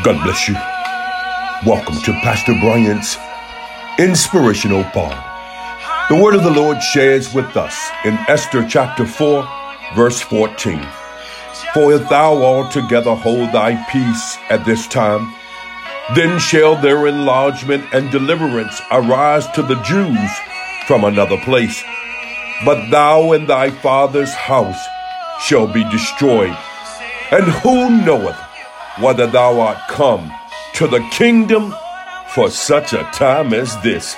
God bless you. Welcome to Pastor Bryant's Inspirational Pod. The word of the Lord shares with us in Esther chapter 4, verse 14. For if thou altogether hold thy peace at this time, then shall their enlargement and deliverance arise to the Jews from another place. But thou and thy father's house shall be destroyed. And who knoweth whether thou art come to the kingdom for such a time as this?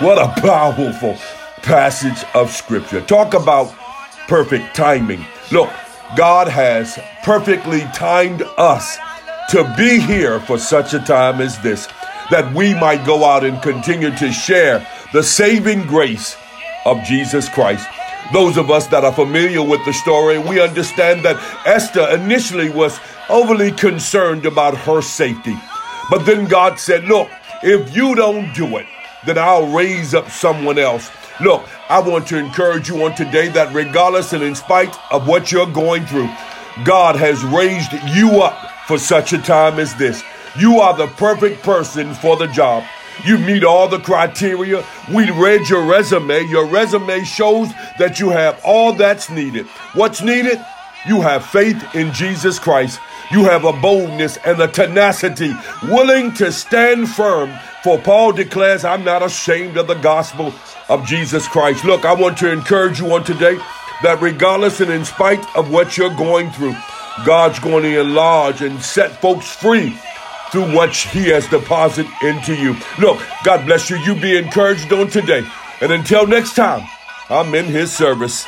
What a powerful passage of scripture. Talk about perfect timing. Look, God has perfectly timed us to be here for such a time as this, that we might go out and continue to share the saving grace of Jesus Christ. Those of us that are familiar with the story, we understand that Esther initially was overly concerned about her safety. But then God said, Look, if you don't do it, then I'll raise up someone else. Look, I want to encourage you on today that regardless and in spite of what you're going through, God has raised you up for such a time as this. You are the perfect person for the job. You meet all the criteria. We read your resume. Your resume shows that you have all that's needed. What's needed? You have faith in Jesus Christ. You have a boldness and a tenacity, willing to stand firm. For Paul declares, I'm not ashamed of the gospel of Jesus Christ. Look, I want to encourage you on today that regardless and in spite of what you're going through, God's going to enlarge and set folks free through what He has deposited into you. Look, God bless you. You be encouraged on today. And until next time, I'm in His service.